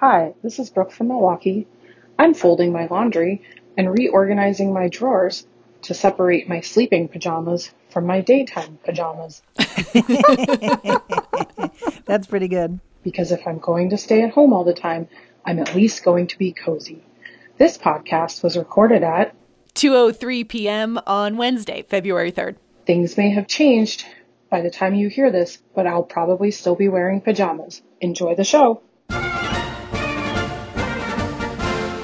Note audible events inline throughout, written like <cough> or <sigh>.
Hi, this is Brooke from Milwaukee. I'm folding my laundry and reorganizing my drawers to separate my sleeping pajamas from my daytime pajamas. <laughs> That's pretty good. Because if I'm going to stay at home all the time, I'm at least going to be cozy. This podcast was recorded at 2:03 p.m. on Wednesday, February 3rd. Things may have changed by the time you hear this, but I'll probably still be wearing pajamas. Enjoy the show.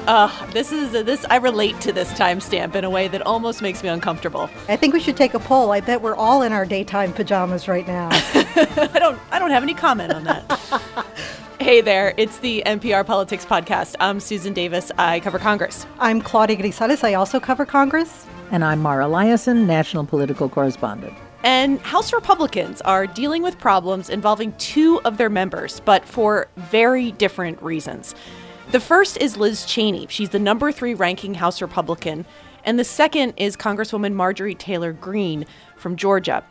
Uh, this is a, this. I relate to this timestamp in a way that almost makes me uncomfortable. I think we should take a poll. I bet we're all in our daytime pajamas right now. <laughs> I don't. I don't have any comment on that. <laughs> hey there, it's the NPR Politics Podcast. I'm Susan Davis. I cover Congress. I'm Claudia Grisales. I also cover Congress. And I'm Mara Liasson, national political correspondent. And House Republicans are dealing with problems involving two of their members, but for very different reasons. The first is Liz Cheney. She's the number three ranking House Republican. And the second is Congresswoman Marjorie Taylor Greene from Georgia.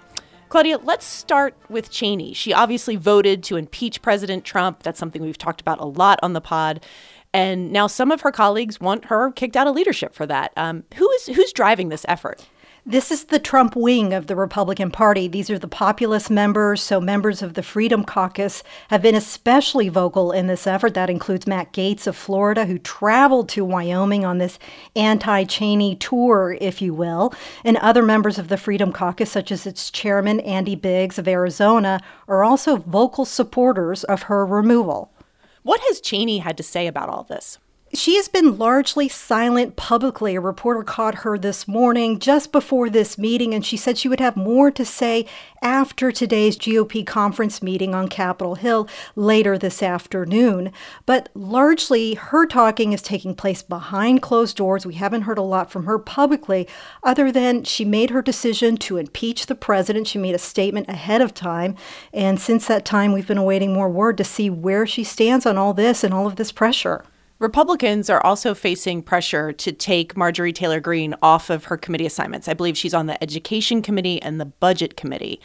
Claudia, let's start with Cheney. She obviously voted to impeach President Trump. That's something we've talked about a lot on the pod. And now some of her colleagues want her kicked out of leadership for that. Um, who is who's driving this effort? This is the Trump wing of the Republican Party. These are the populist members, so members of the Freedom Caucus have been especially vocal in this effort. That includes Matt Gaetz of Florida, who traveled to Wyoming on this anti Cheney tour, if you will. And other members of the Freedom Caucus, such as its chairman, Andy Biggs of Arizona, are also vocal supporters of her removal. What has Cheney had to say about all this? She has been largely silent publicly. A reporter caught her this morning just before this meeting, and she said she would have more to say after today's GOP conference meeting on Capitol Hill later this afternoon. But largely, her talking is taking place behind closed doors. We haven't heard a lot from her publicly, other than she made her decision to impeach the president. She made a statement ahead of time. And since that time, we've been awaiting more word to see where she stands on all this and all of this pressure. Republicans are also facing pressure to take Marjorie Taylor Greene off of her committee assignments. I believe she's on the Education Committee and the Budget Committee.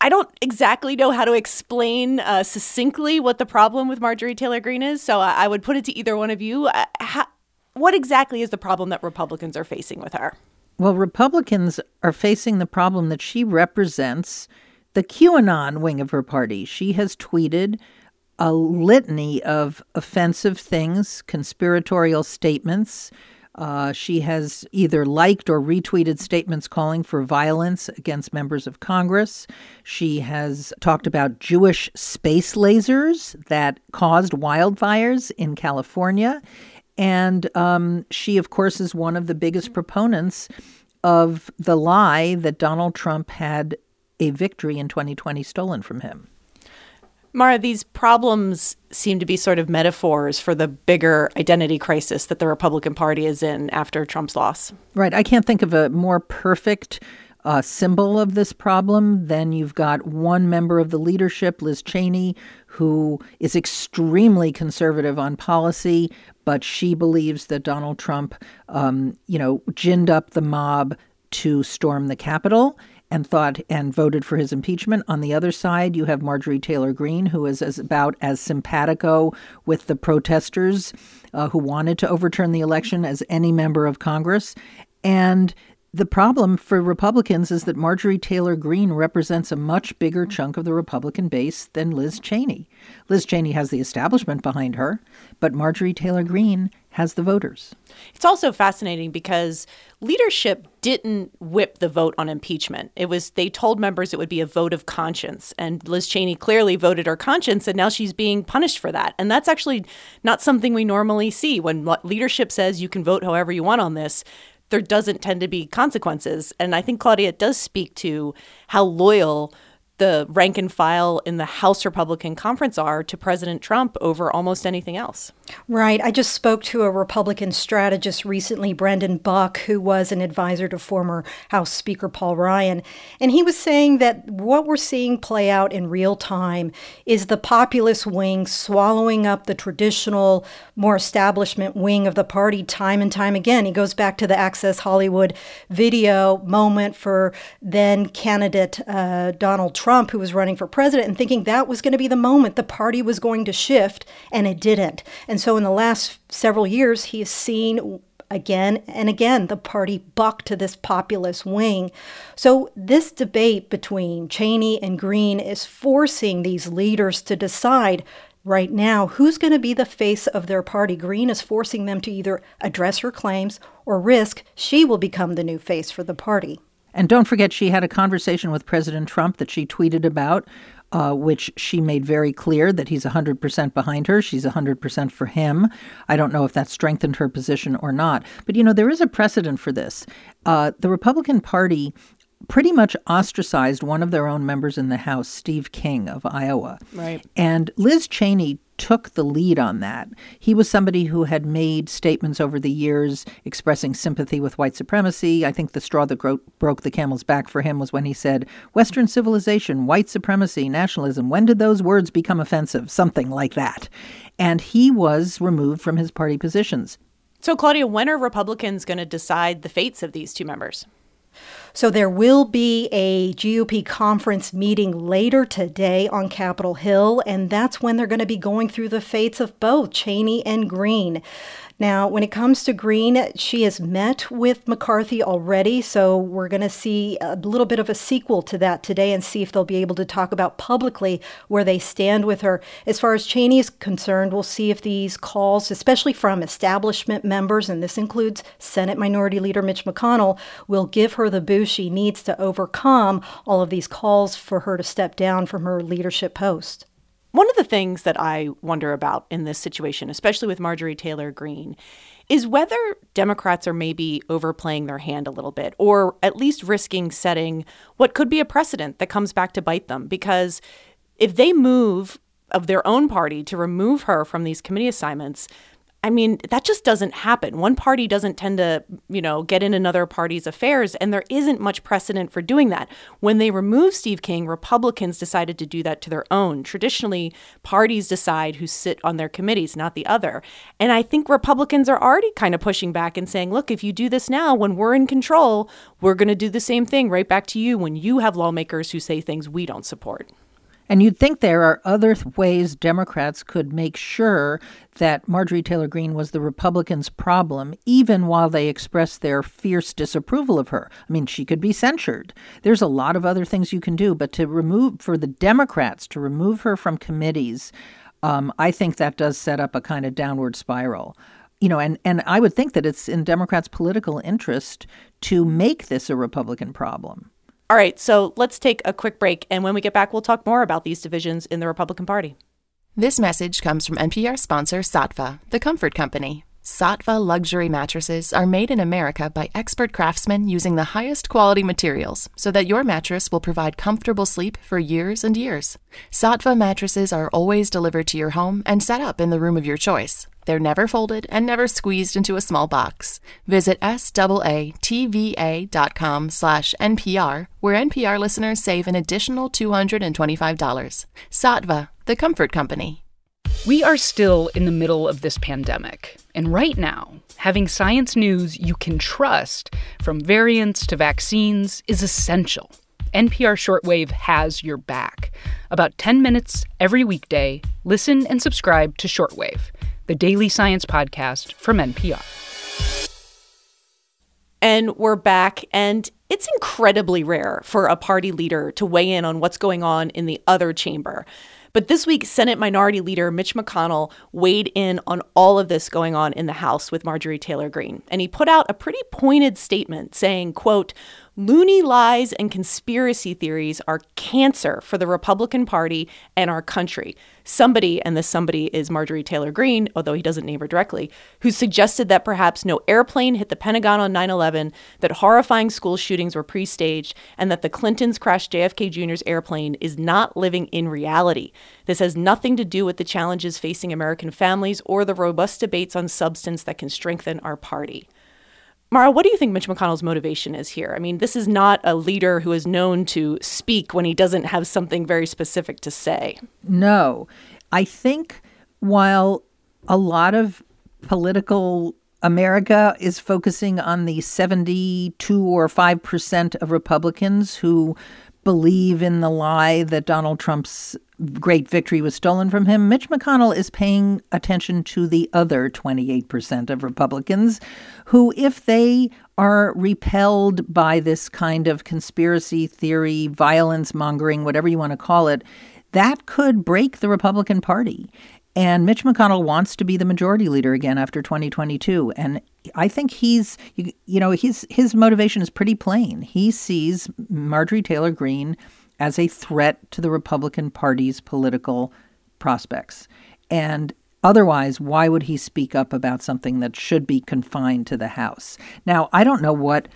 I don't exactly know how to explain uh, succinctly what the problem with Marjorie Taylor Greene is, so I, I would put it to either one of you. Uh, how, what exactly is the problem that Republicans are facing with her? Well, Republicans are facing the problem that she represents the QAnon wing of her party. She has tweeted a litany of offensive things, conspiratorial statements. Uh, she has either liked or retweeted statements calling for violence against members of Congress. She has talked about Jewish space lasers that caused wildfires in California. And um, she, of course, is one of the biggest proponents of the lie that Donald Trump had a victory in 2020 stolen from him. Mara, these problems seem to be sort of metaphors for the bigger identity crisis that the Republican Party is in after Trump's loss. Right. I can't think of a more perfect uh, symbol of this problem than you've got one member of the leadership, Liz Cheney, who is extremely conservative on policy, but she believes that Donald Trump, um, you know, ginned up the mob to storm the Capitol and thought and voted for his impeachment. On the other side, you have Marjorie Taylor Greene, who is as, about as simpatico with the protesters uh, who wanted to overturn the election as any member of Congress. And the problem for Republicans is that Marjorie Taylor Greene represents a much bigger chunk of the Republican base than Liz Cheney. Liz Cheney has the establishment behind her, but Marjorie Taylor Greene has the voters. It's also fascinating because leadership didn't whip the vote on impeachment. It was they told members it would be a vote of conscience and Liz Cheney clearly voted her conscience and now she's being punished for that. And that's actually not something we normally see when leadership says you can vote however you want on this there doesn't tend to be consequences. And I think Claudia does speak to how loyal the rank and file in the House Republican conference are to President Trump over almost anything else. Right. I just spoke to a Republican strategist recently, Brendan Buck, who was an advisor to former House Speaker Paul Ryan. And he was saying that what we're seeing play out in real time is the populist wing swallowing up the traditional, more establishment wing of the party time and time again. He goes back to the Access Hollywood video moment for then candidate uh, Donald Trump Trump, who was running for president, and thinking that was going to be the moment the party was going to shift, and it didn't. And so in the last several years, he has seen again and again the party buck to this populist wing. So this debate between Cheney and Greene is forcing these leaders to decide right now who's going to be the face of their party. Greene is forcing them to either address her claims or risk she will become the new face for the party. And don't forget, she had a conversation with President Trump that she tweeted about, uh, which she made very clear that he's 100% behind her. She's 100% for him. I don't know if that strengthened her position or not. But, you know, there is a precedent for this. Uh, the Republican Party pretty much ostracized one of their own members in the House, Steve King of Iowa. Right. And Liz Cheney took the lead on that. He was somebody who had made statements over the years expressing sympathy with white supremacy. I think the straw that gro- broke the camel's back for him was when he said, Western civilization, white supremacy, nationalism, when did those words become offensive? Something like that. And he was removed from his party positions. So, Claudia, when are Republicans going to decide the fates of these two members? So there will be a GOP conference meeting later today on Capitol Hill, and that's when they're going to be going through the fates of both Cheney and Greene. Now, when it comes to Greene, she has met with McCarthy already, so we're going to see a little bit of a sequel to that today and see if they'll be able to talk about publicly where they stand with her. As far as Cheney is concerned, we'll see if these calls, especially from establishment members, and this includes Senate Minority Leader Mitch McConnell, will give her the boost she needs to overcome all of these calls for her to step down from her leadership post. One of the things that I wonder about in this situation, especially with Marjorie Taylor Greene, is whether Democrats are maybe overplaying their hand a little bit, or at least risking setting what could be a precedent that comes back to bite them. Because if they move of their own party to remove her from these committee assignments, I mean, that just doesn't happen. One party doesn't tend to, you know, get in another party's affairs, and there isn't much precedent for doing that. When they removed Steve King, Republicans decided to do that to their own. Traditionally, parties decide who sit on their committees, not the other. And I think Republicans are already kind of pushing back and saying, look, if you do this now, when we're in control, we're going to do the same thing right back to you when you have lawmakers who say things we don't support. And you'd think there are other ways Democrats could make sure that Marjorie Taylor Greene was the Republicans' problem, even while they express their fierce disapproval of her. I mean, she could be censured. There's a lot of other things you can do, but to remove, for the Democrats to remove her from committees, um, I think that does set up a kind of downward spiral. You know, and, and I would think that it's in Democrats' political interest to make this a Republican problem. All right, so let's take a quick break. And when we get back, we'll talk more about these divisions in the Republican Party. This message comes from NPR sponsor Saatva, the comfort company. Saatva luxury mattresses are made in America by expert craftsmen using the highest quality materials so that your mattress will provide comfortable sleep for years and years. Saatva mattresses are always delivered to your home and set up in the room of your choice. They're never folded and never squeezed into a small box. Visit SAATVA.com slash NPR, where NPR listeners save an additional $225. Saatva, the comfort company. We are still in the middle of this pandemic. And right now, having science news you can trust, from variants to vaccines, is essential. NPR Shortwave has your back. About 10 minutes every weekday, listen and subscribe to Shortwave the daily science podcast from NPR. And we're back, and it's incredibly rare for a party leader to weigh in on what's going on in the other chamber. But this week, Senate Minority Leader Mitch McConnell weighed in on all of this going on in the House with Marjorie Taylor Greene. And he put out a pretty pointed statement saying, quote, Loony lies and conspiracy theories are cancer for the Republican Party and our country. Somebody, and this somebody is Marjorie Taylor Greene, although he doesn't name her directly, who suggested that perhaps no airplane hit the Pentagon on 9 11, that horrifying school shootings were pre staged, and that the Clintons crashed JFK Jr.'s airplane is not living in reality. This has nothing to do with the challenges facing American families or the robust debates on substance that can strengthen our party. Mara, what do you think Mitch McConnell's motivation is here? I mean, this is not a leader who is known to speak when he doesn't have something very specific to say. No. I think while a lot of political America is focusing on the 72 or 5% of Republicans who believe in the lie that Donald Trump's great victory was stolen from him, Mitch McConnell is paying attention to the other 28% of Republicans who, if they are repelled by this kind of conspiracy theory, violence mongering, whatever you want to call it, that could break the Republican Party. And Mitch McConnell wants to be the majority leader again after 2022. And I think he's, you, know, his, his motivation is pretty plain. He sees Marjorie Taylor Greene as a threat to the Republican Party's political prospects. And otherwise, why would he speak up about something that should be confined to the House? Now, I don't know what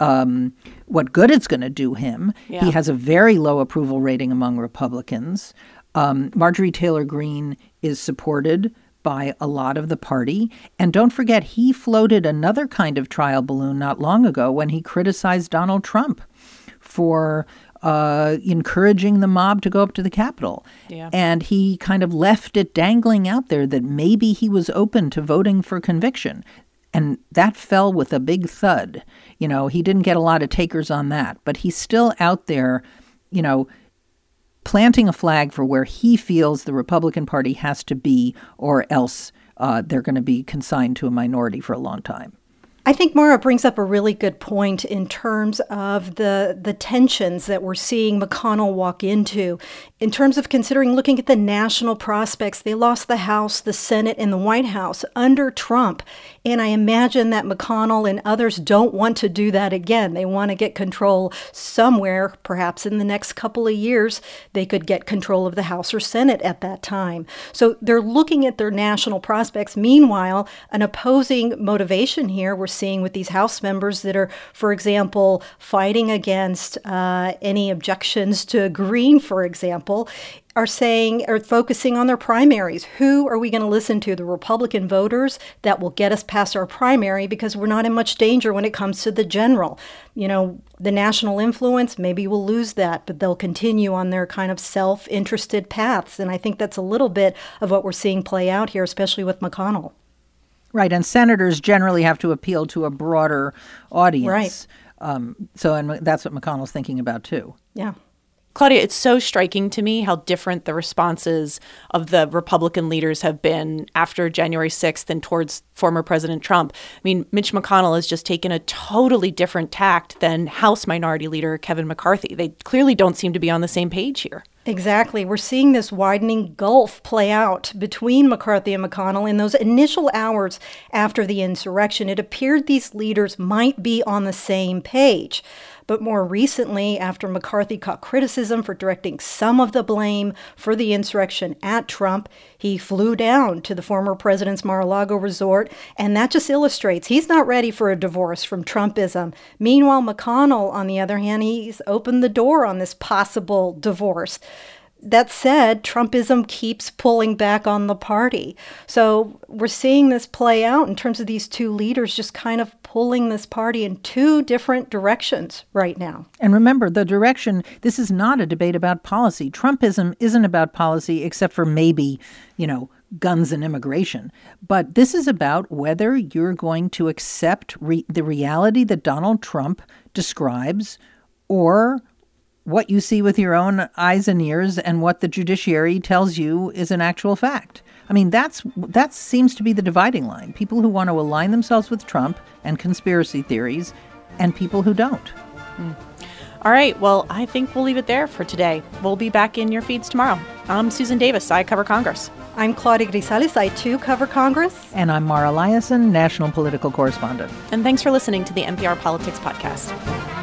um, what good it's going to do him. Yeah. He has a very low approval rating among Republicans. Um, Marjorie Taylor Greene is supported by a lot of the party. And don't forget, he floated another kind of trial balloon not long ago when he criticized Donald Trump for uh, encouraging the mob to go up to the Capitol. Yeah. And he kind of left it dangling out there that maybe he was open to voting for conviction. And that fell with a big thud. You know, he didn't get a lot of takers on that, but he's still out there, you know, planting a flag for where he feels the Republican Party has to be, or else uh, they're going to be consigned to a minority for a long time. I think Mara brings up a really good point in terms of the the tensions that we're seeing McConnell walk into. In terms of considering looking at the national prospects, they lost the House, the Senate, and the White House under Trump. And I imagine that McConnell and others don't want to do that again. They want to get control somewhere, perhaps in the next couple of years, they could get control of the House or Senate at that time. So they're looking at their national prospects. Meanwhile, an opposing motivation here we're seeing with these House members that are, for example, fighting against uh, any objections to Greene, for example, are saying are focusing on their primaries. Who are we going to listen to? The Republican voters that will get us past our primary because we're not in much danger when it comes to the general. You know, the national influence, maybe we'll lose that, but they'll continue on their kind of self interested paths. And I think that's a little bit of what we're seeing play out here, especially with McConnell. Right. And senators generally have to appeal to a broader audience. Right. Um, so, and that's what McConnell's thinking about too. Yeah. Claudia, it's so striking to me how different the responses of the Republican leaders have been after January 6th and towards former President Trump. I mean, Mitch McConnell has just taken a totally different tact than House Minority Leader Kevin McCarthy. They clearly don't seem to be on the same page here. Exactly. We're seeing this widening gulf play out between McCarthy and McConnell in those initial hours after the insurrection. It appeared these leaders might be on the same page. But more recently, after McCarthy caught criticism for directing some of the blame for the insurrection at Trump, he flew down to the former president's Mar a Lago resort, and that just illustrates he's not ready for a divorce from Trumpism. Meanwhile, McConnell, on the other hand, he's opened the door on this possible divorce. That said, Trumpism keeps pulling back on the party. So we're seeing this play out in terms of these two leaders just kind of pulling this party in two different directions right now. And remember, the direction, this is not a debate about policy. Trumpism isn't about policy except for maybe, you know, guns and immigration. But this is about whether you're going to accept re- the reality that Donald Trump describes or what you see with your own eyes and ears and what the judiciary tells you is an actual fact. I mean, that's that seems to be the dividing line. People who want to align themselves with Trump and conspiracy theories and people who don't. Mm. All right, well, I think we'll leave it there for today. We'll be back in your feeds tomorrow. I'm Susan Davis. I cover Congress. I'm Claudia Grisales. I too cover Congress. And I'm Mara Liasson, national political correspondent. And thanks for listening to the NPR Politics Podcast.